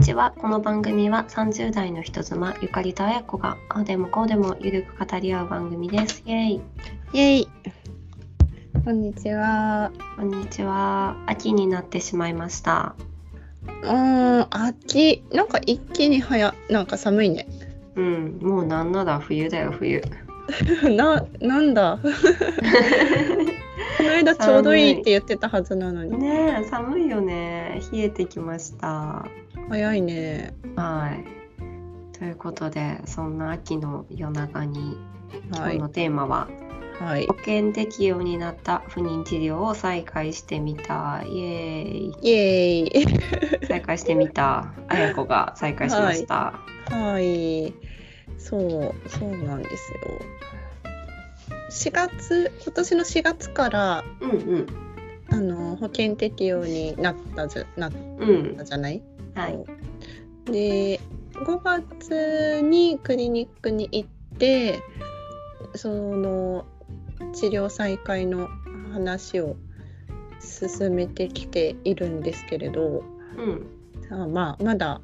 にちは。この番組は30代の人妻ゆかりとあやこがああでもこうでもゆるく語り合う番組です。イエイ。イエイこんにちは。こんにちは。秋になってしまいました。うーん、秋、なんか一気に早、なんか寒いね。うん、もうなんなら冬だよ冬。な、なんだ？この間ちょうどいいって言ってたはずなのに。ねえ寒いよね。冷えてきました。早いね。はい。ということでそんな秋の夜長にはい。今日のテーマは、はい保。険適用になった不妊治療を再開してみたイエーイイエーイ。再開してみたあやこが再開しました、はい。そう、そうなんですよ。4月、今年の4月から、うんうんあの、保険適用になったじゃ、なっうんたじゃない？はい。で5月にクリニックに行ってその治療再開の話を進めてきているんですけれどうん。あまあまだ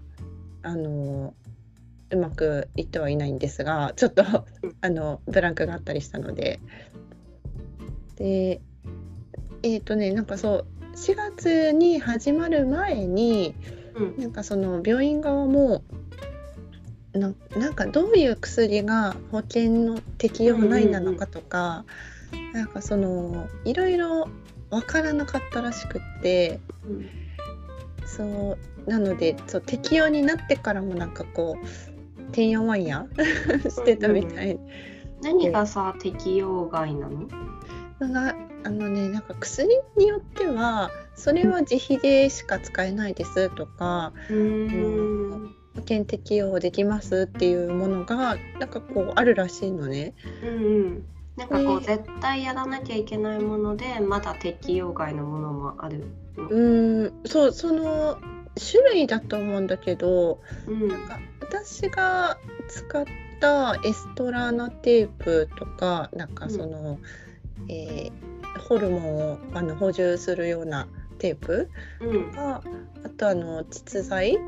あのうまくいってはいないんですがちょっとあのブランクがあったりしたので。でえっ、とねなんかそう4月に始まる前にうん。なんかその病院側もななんかどういう薬が保険の適用内なのかとか、なんかそのいろいろわからなかったらしくってうんそうなのでそう適用になってからもなんかこうてんやわん。や してたみたい。何がさ適用外なの？のがあのねなんか薬によってはそれは自費でしか使えないですとか、うーん。保険適用できますっていうものがなんかこうあるらしいのね。うんうん。なんかこうね絶対やらなきゃいけないものでまだ適用外のものもあるの。うーんそうその種類だと思うんだけどうん。なんか私が使ったエストラーナテープとかなんかその、えーホルモンをあの補充するようなテープうん。があとあの膣剤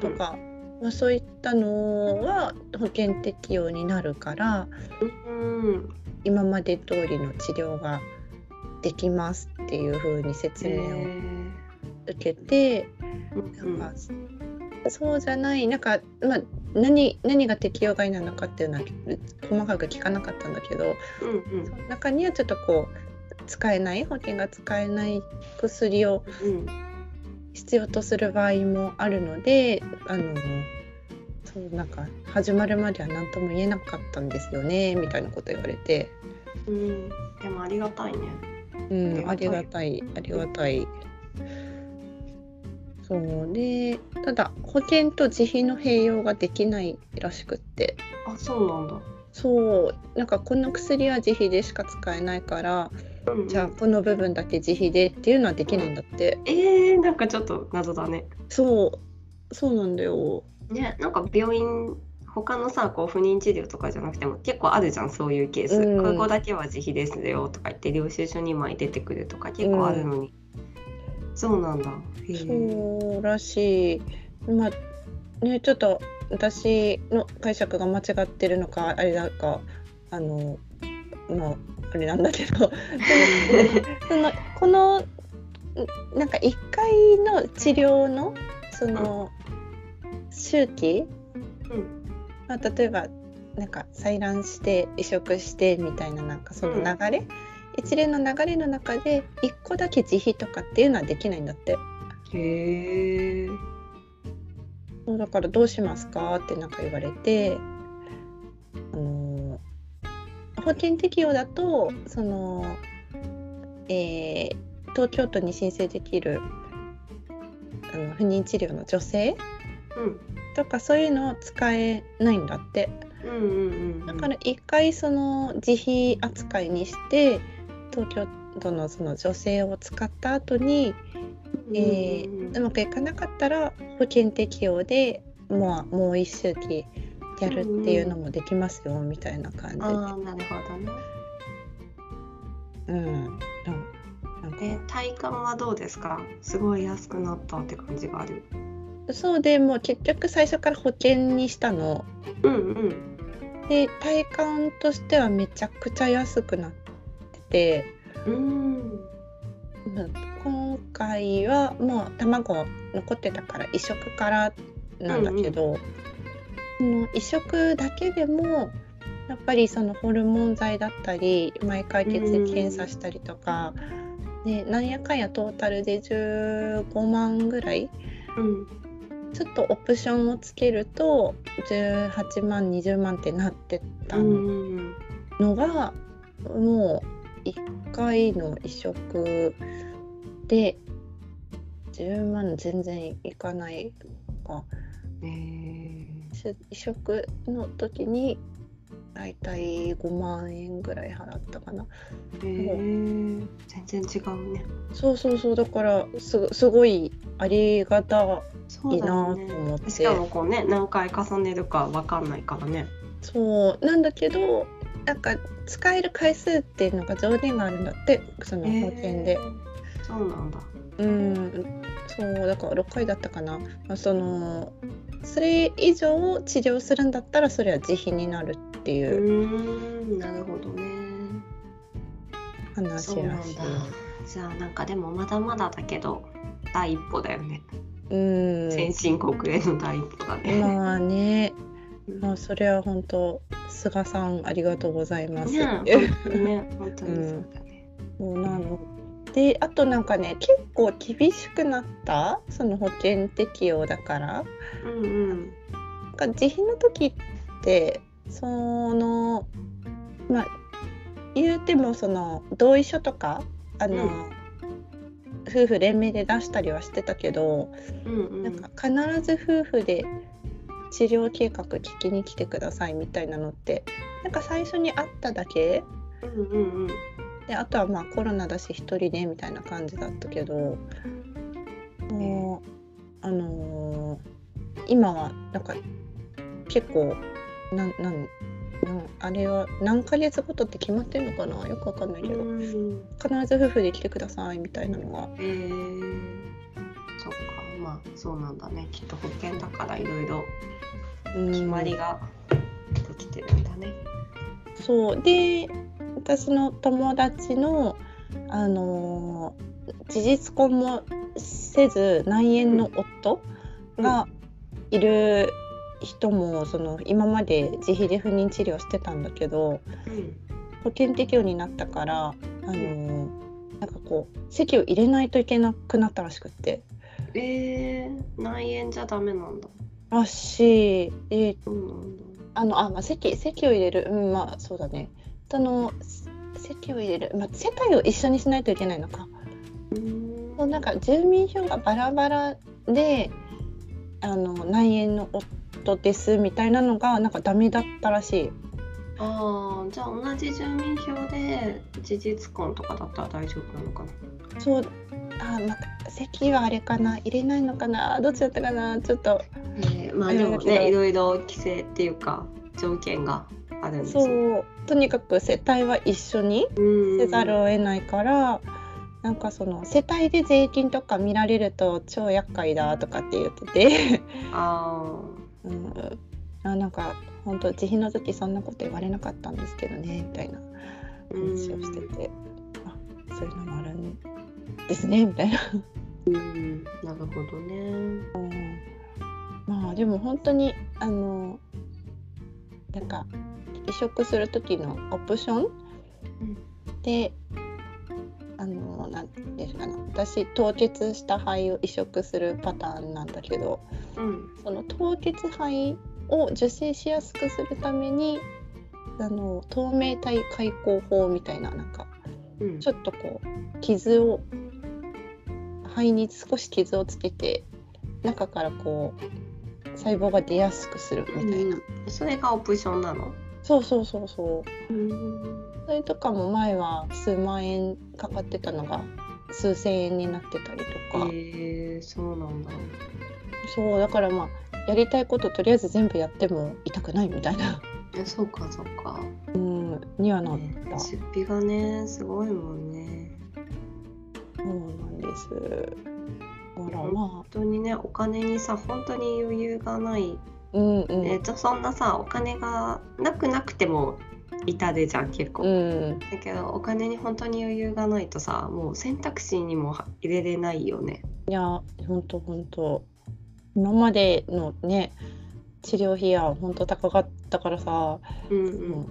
とか、まあ、そういったのは保険適用になるからうん。今まで通りの治療ができますっていう風に説へ明をー受けて、うんなんかそうじゃないなんか、まあ、何何が適用外なのかっていうのは細かく聞かなかったんだけどうんその中にはちょっとこう使えない保険が使えない薬をうん。必要とする場合もあるのであのそうなんか始まるまでは何とも言えなかったんですよねみたいなこと言われて、うん。でもありがたいね。うん、ありがたい。ありがたい。そうでただ保険と自費の併用ができないらしくって。あそうなんだ。そうなんかこの薬は自費でしか使えないからうんうん。じゃあこの部分だけ自費でっていうのはできないんだって。えー、なんかちょっと謎だね。そう。そうなんだよ。ねなんか病院他のさこう不妊治療とかじゃなくても結構あるじゃんそういうケース、うん。ここだけは自費ですよとか言って領収書2枚出てくるとか結構あるのに、そうなんだ。そうらしい。まあねちょっと私の解釈が間違ってるのかあれだかあのまああれなんだけど。そのこのんなんか1回の治療のその周期、うん。まあ、例えばなんか採卵して移植してみたいななんかその流れ、一連の流れの中で1個だけ自費とかっていうのはできないんだって。へえ。そうだからどうしますか？ってなんか言われて、保険適用だとその、えー東京都に申請できるあの不妊治療の助成うん。とかそういうのを使えないんだって。うんうんうんだから一回その自費扱いにして東京都のその助成を使った後にえーうまくいかなかったら保険適用でもうもう一周期やるっていうのもできますよみたいな感じで、ああなるほどね。うん、なんか。で体感はどうですか？すごい安くなったって感じがある。そうでもう結局最初から保険にしたの。うんうん。で体感としてはめちゃくちゃ安くなってて、うん。まあ今回はもう卵残ってたから移植からなんだけど、その移植だけでもやっぱりそのホルモン剤だったり毎回血液検査したりとか、でなんやかんやトータルで15万ぐらいうん。ちょっとオプションをつけると18万20万ってなってたうんのが、もう1回の移植で10万全然いかないか。え。ーし移植の時にだいたい5万円ぐらい払ったかな。えー。全然違うね。そうそうそうだからすすごいありがたいなと思って。しかもこうね何回重ねるかわかんないからね。そうなんだけどなんか使える回数っていうのが上限があるんだってその保険で。えー。そうなんだ。うん、そうだから6回だったかな、まあ、そのそれ以上治療するんだったらそれは自費になるってういうなるほどね。話そうならしい。んだ。じゃあなんかでもまだまだだけど第一歩だよね、うん、先進国への第一歩だね、まあね、うん。まあ、それは本当菅さんありがとうございます。ね本当にね。本当にそうだね、そうなのであとなんかね結構厳しくなった？その保険適用だから。うんうん。なんか自費の時ってそのまあ言うてもその同意書とかあの、うん。夫婦連名で出したりはしてたけど、うんうん。なんか必ず夫婦で治療計画聞きに来てくださいみたいなのってなんか最初にあっただけ？うんうんうんであとはまあコロナだし一人でみたいな感じだったけどもうあのー今はなんか結構なんなんなんあれは何ヶ月ごとって決まってんのかな？よくわかんないけど、うん。必ず夫婦で来てくださいみたいなのが。えー、そっか。まあそうなんだね。きっと保険だからいろいろうん。決まりができてるんだね。そう。で私の友達のあのー事実婚もせず内縁の夫がいる人もその今まで自費で不妊治療してたんだけどうん。保険適用になったから、あのーなんかこう籍を入れないといけなくなったらしくって。えー、内縁じゃダメなんだ。らしい。でそうなんだ。あのあ、まあ、籍籍を入れる。うんまあそうだねあの籍を入れる、まあ、世帯を一緒にしないといけないのか。そうなんか住民票がバラバラであの内縁の夫ですみたいなのがなんかダメだったらしい。ああじゃあ同じ住民票で事実婚とかだったら大丈夫なのかな？そうあまあ籍はあれかな入れないのかなどっちだったかなちょっと。えー、まあでもねいろいろ規制っていうか条件があるんですそね。うとにかく世帯は一緒にうん。せざるを得ないから、なんかその世帯で税金とか見られると超厄介だとかって言ってて、あうん、あなんか本当自費の時そんなこと言われなかったんですけどねみたいなあ話をしてて、あそういうのもあるんですねみたいな。うん。なるほどね。うん。まあでも本当にあのなんか移植する時のオプション、であのなんていうんですかね。私凍結した肺を移植するパターンなんだけどうん。その凍結肺を受精しやすくするためにあの透明体開口法みたいななんかうん。ちょっとこう傷を肺に少し傷をつけて中からこう細胞が出やすくするみたいな、うんそれがオプションなの？そうそうそうそううんそれとかも前は数万円かかってたのが数千円になってたりとか、えー、そうなんだ。そうだからまあやりたいこととりあえず全部やっても痛くないみたいな、えそうかそうか。うん、にはなっねた、出費がねすごいもんね。そうなんですほら。ま本当にねお金にさ本当に余裕がない、あうんうん、ねじゃそんなさお金がなくなくても痛手じゃん結構、うん、だけどお金に本当に余裕がないとさもう選択肢にも入れれないよね。いや本当本当。今までのね治療費や本当高かったからさ、うんううんん。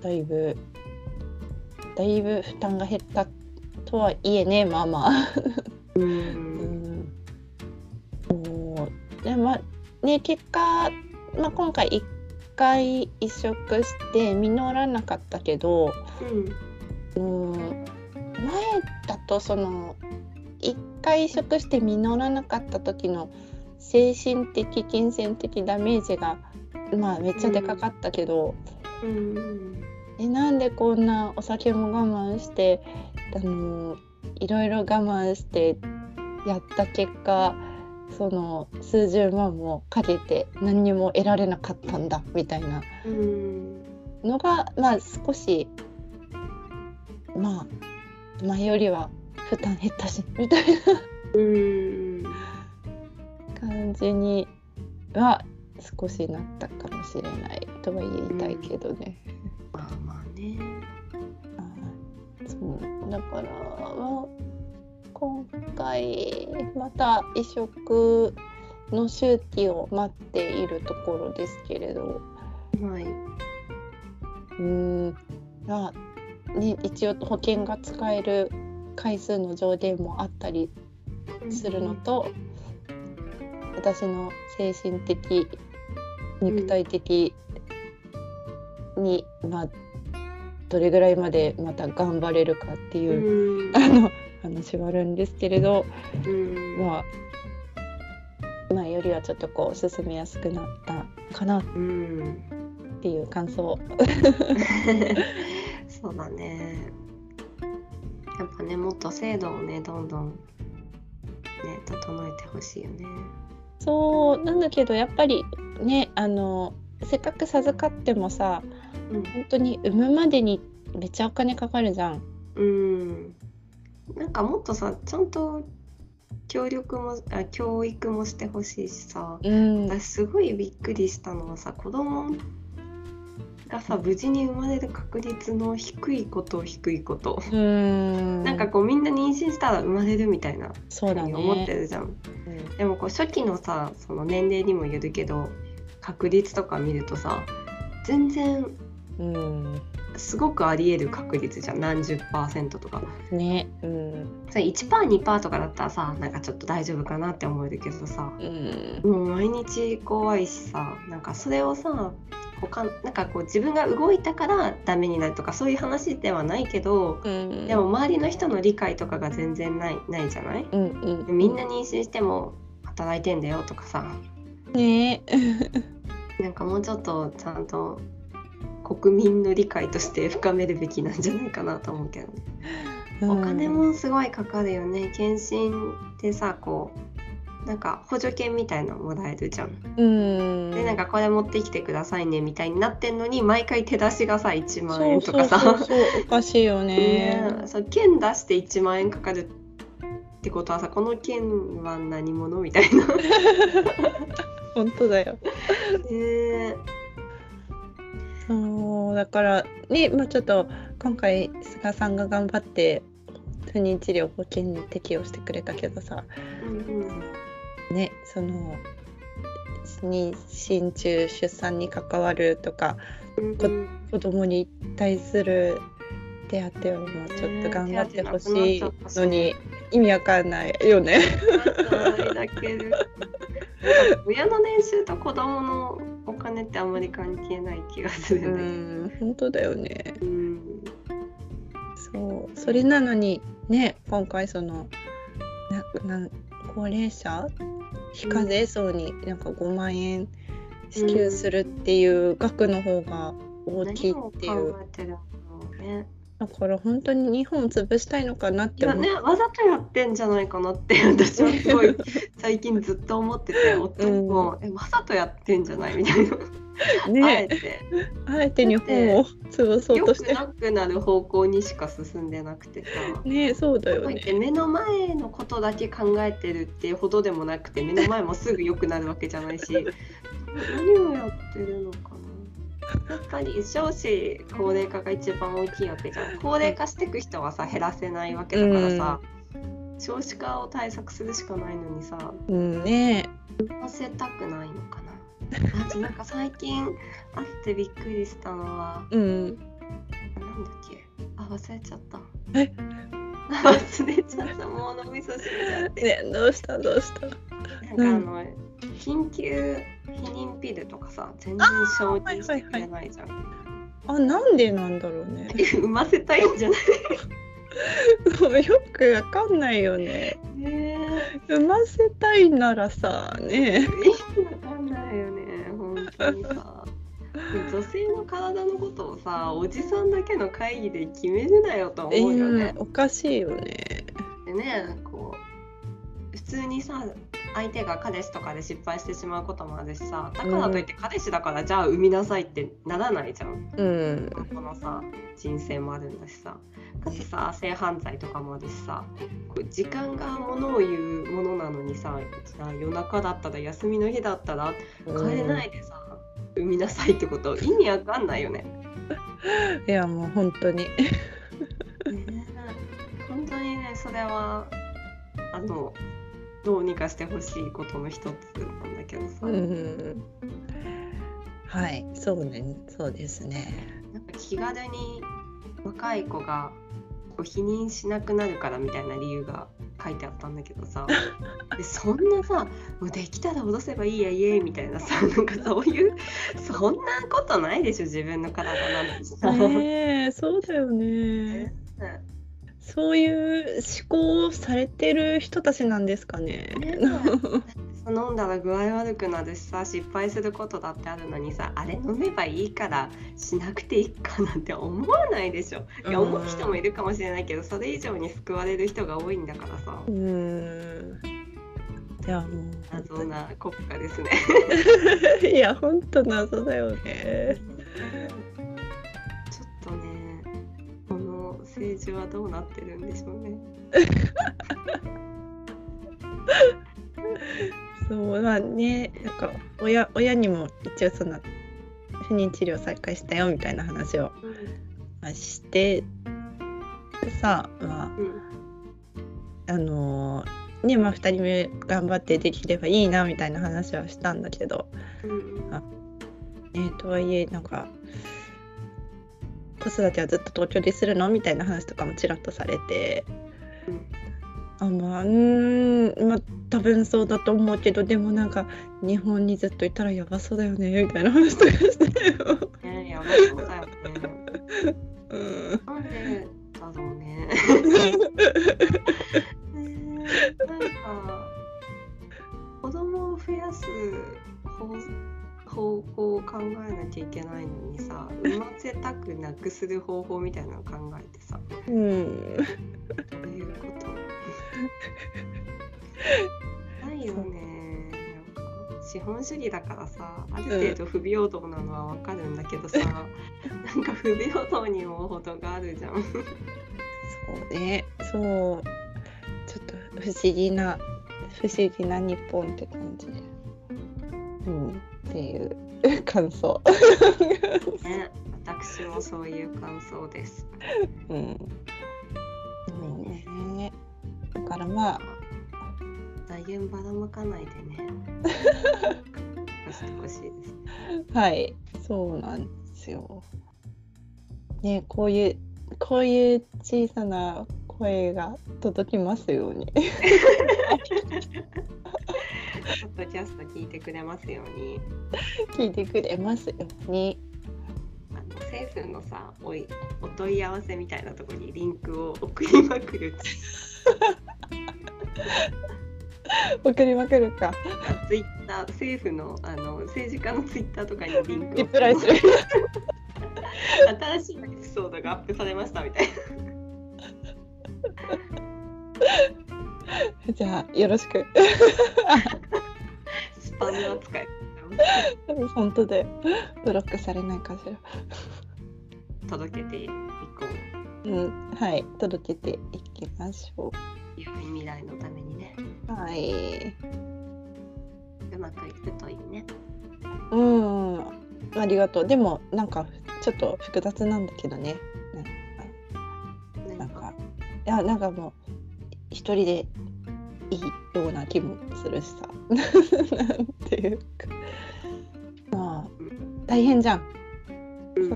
だいぶだいぶ負担が減ったとはいえねまあまあ、ううん。ん、もう。でまあね結果、まあ、今回1回移植して実らなかったけどうん。うん前だとその1回移植して実らなかった時の精神的金銭的ダメージがまあめっちゃでかかったけど、うん。えなんでこんなお酒も我慢してあのいろいろ我慢してやった結果その数十万もかけて何にも得られなかったんだみたいなうんのがまあ少しまあ前よりは負担減ったしみたいな。うん感じには少しなったかもしれないとは言いたいけどね。まあまあね。はいそう。だから、回また移植の周期を待っているところですけれど。はい。うーん。まあ、ね、一応保険が使える回数の上限もあったりするのと、私の精神的肉体的に、まあどれぐらいまでまた頑張れるかってういう、ん。あの話はあるんですけれど、うん。まあ前よりはちょっとこう進めやすくなったかなっうんていう感想。そうだね。やっぱねもっと制度をねどんどんね整えてほしいよね。そうなんだけどやっぱりねあのせっかく授かってもさうん。本当に産むまでにめっちゃお金かかるじゃん。うんなんかもっとさちゃんと協力もあ教育もしてほしいしさ。うん、私すごいびっくりしたのはさ子供がさ無事に生まれる確率の低いこと低いこと、うん。なんかこうみんな妊娠したら生まれるみたいなそうだふうに思ってね。るじゃん、うん。でもこう初期のさその年齢にもよるけど確率とか見るとさ全然うん、すごくありえる確率じゃん。何十パーセントとか。ね、うん、それ 1%2% とかだったらさなんかちょっと大丈夫かなって思えるけどさ。うん、もう毎日怖いしさなんかそれをさ他なんかこう自分が動いたからダメになるとかそういう話ではないけどうん、でも周りの人の理解とかが全然ないないじゃない？うん、うん、みんな妊娠しても働いてんだよとかさ。ね、なんかもうちょっとちゃんと国民の理解として深めるべきなんじゃないかなと思うけどね。お金もすごいかかるよね。検診ってさこうなんか補助金みたいなのもらえるじゃん。うん、でなんかこれ持ってきてくださいねみたいになってんのに毎回手出しがさ1万円とかさ。そうそうおかしいよね。そう券出して1万円かかるってことはさこの券は何者みたいな。ね 本当だよ。えそうだからね、まあちょっと今回菅さんが頑張って不妊治療保険に適用してくれたけどさ、うんね、その妊娠中出産に関わるとかうんこ子供に対する手当をもうちょっと頑張ってほしいのに意味わかんないよね。だけど親の年収と子供のお金ってあんまり関係ない気がすうるんだん本当だよね。うん。そう。それなのにね今回そのなな高齢者？非課税層になんか5万円支給するっていう額の方が大きいっていう、考えてるんだろうね。だから本当に日本潰したいのかなって思う。ねわざとやってんじゃないかなって私はすごい最近ずっと思ってて夫にも、えわざとやってんじゃないみたいな。あえねて。あえて日本を潰そうよとしてくなくなる方向にしか進んでなくてさ。ねそうだよね。目の前のことだけ考えてるっていうほどでもなくて目の前もすぐ良くなるわけじゃないし。何をやってるのかなやっぱり少子高齢化が一番大きいわけじゃん。高齢化していく人はさ減らせないわけだからさ、少子化を対策するしかないのにさうんねさせたくないのかな。あとなんか最近あってびっくりしたのはうん。なんだっけあ忘れちゃった。え？忘れちゃった。もう脳みそ死んじゃって。ねどうした？どうした？なんかあの、緊急避妊ピルとかさ全然承認してくれないじゃん、あなんでなんだろうね。産ませたいんじゃない？よくわかんないよね。ね産ませたいならさね。わかんないよね本当にさ女性の体のことをさおじさんだけの会議で決めるなよとえ思うよね。ー、、おかしいよね。でねこう普通にさ相手が彼氏とかで失敗してしまうこともあるしさだからといって彼氏だからじゃあ産みなさいってならないじゃん。うん。このさ人生もあるんだしさ。かつさ性犯罪とかもあるしさ。こう時間がものを言うものなのにさ夜中だったら休みの日だったら帰れないでさ、産みなさいってこと 意味わかんないよね。いやもう本当に。本当にねそれはあのどうにかしてほしいことの一つなんだけどさ、うん。はいそうねそうですね。なんか気軽に若い子がこう否認しなくなるからみたいな理由が書いてあったんだけどさでそんなさもうできたら戻せばいいやイエーイみたいなさなんかそういうそんなことないでしょ自分の体なのにさ。ねえそうだよねうんそういう思考をされてる人たちなんですかね。ね飲んだら具合悪くなるしさ失敗することだってあるのにさあれ飲めばいいからしなくていいかなんて思わないでしょ。いやうん思う人もいるかもしれないけどそれ以上に救われる人が多いんだからさ。うーん。いやもう謎な国家ですね。いや本当謎だよね。ちょっとねこの政治はどうなってるんでしょうね そうまあね。なんか親親にも一応その不妊治療再開したよみたいな話をまあして。さまうんああのねまあ2人目頑張ってできればいいなみたいな話はしたんだけど、うん。ね、とはいえなんか子育てはずっと東京でするのみたいな話とかもちらっとされて。うんあまあうーんまあ多分そうだと思うけどでもなんか日本にずっといたらやばそうだよねみたいな話とかしてよ。ねやばそうだよね。うん。なん。でだろうねねなんか子供を増やす方方法を考えなきゃいけないのにさ産ませたくなくする方法みたいなのを考えてさ。うん。どういうことないよねなんか資本主義だからさある程度不平等なのはわかるんだけどさ、なんか不平等にも程があるじゃん。そうねそうちょっと不思議な不思議な日本って感じ。うんっていう感想。ね、私もそういう感想です。うん。からまあ大言ばらまかないでね。残してほしいです。はい、そうなんですよ。ね、こういうこういう小さな声が届きますように。ポッドキャスト聞いてくれますように。聞いてくれますように。あの政府のさおいお問い合わせみたいなところにリンクを送りまくる 送りまくるか。ツイッター政府のあの政治家のツイッターとかにリンクをリプライする。新しいエピソードがアップされましたみたいな じゃあよろしく。スパム扱い本当でブロックされないかしら。届けていこう。うん、はい、届けていきましょう。良い未来のためにね。はい。うまくいくといいね。うん、ありがとう。でもなんかちょっと複雑なんだけどね。なんかいやなんかもう一人でいいような気もするしさ。なんていうか。まあ大変じゃん。うん、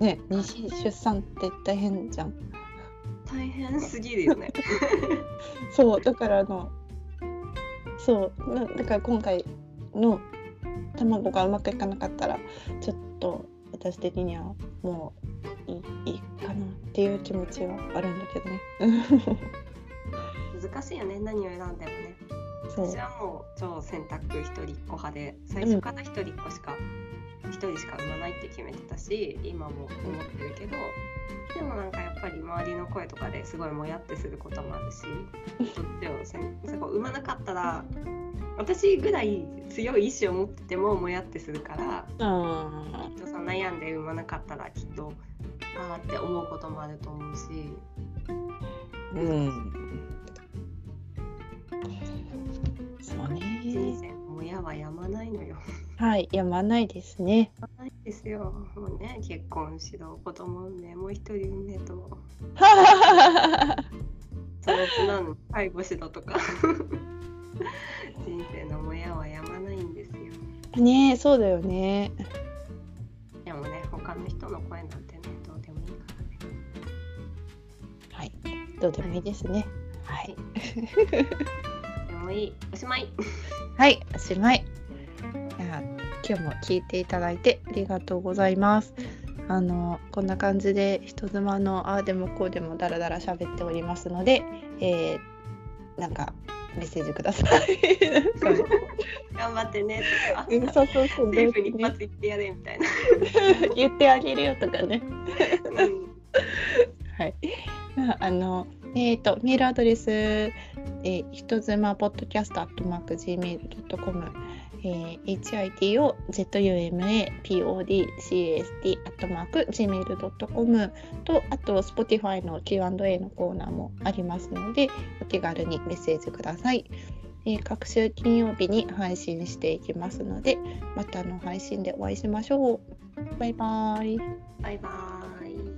ね妊娠出産って大変じゃん。大変すぎるよね。そうだからあのそうなだから今回の卵がうまくいかなかったらちょっと私的にはもういいいいかなっていう気持ちはあるんだけどね。難しいよね何を選んでもね。私はもう超選択一人っ子派で最初から一人っ子しか、うん、一人しか産まないって決めてたし今も思ってるけどでもなんかやっぱり周りの声とかですごいもやってすることもあるしどっちをせ産まなかったら私ぐらい強い意志を持っててももやってするからきっとさ悩んで産まなかったらきっとああって思うこともあると思うし。うん人生もやはやまないのよ。はい、やまないですね。やまないですよ。もうね、結婚しろ、子供産んで、もう一人産んでと。そのつなの介護しろとか。人生のもやはやまないんですよ。ねそうだよね。でもね、他の人の声なんてね、どうでもいいからね。はい、どうでもいいですね。はい。で もいい。おしまい。はい、おしまい。今日も聞いていただいてありがとうございます。あのこんな感じで人妻のああでもこうでもダラダラ喋っておりますので、えー、なんかメッセージください。頑張ってねとか。うん、そうそうそう。政府に一発言ってやれみたいな。言ってあげるよとかね。はい。あのえっ、ー、とメールアドレス、えー、人妻ポッドキャストアットマーク gmail.com えー、hit を zumapodcast.gmail.com とあと Spotify の Q&A のコーナーもありますのでお気軽にメッセージください。えー、各週金曜日に配信していきますのでまたの配信でお会いしましょう。バイバイ。バイバイ。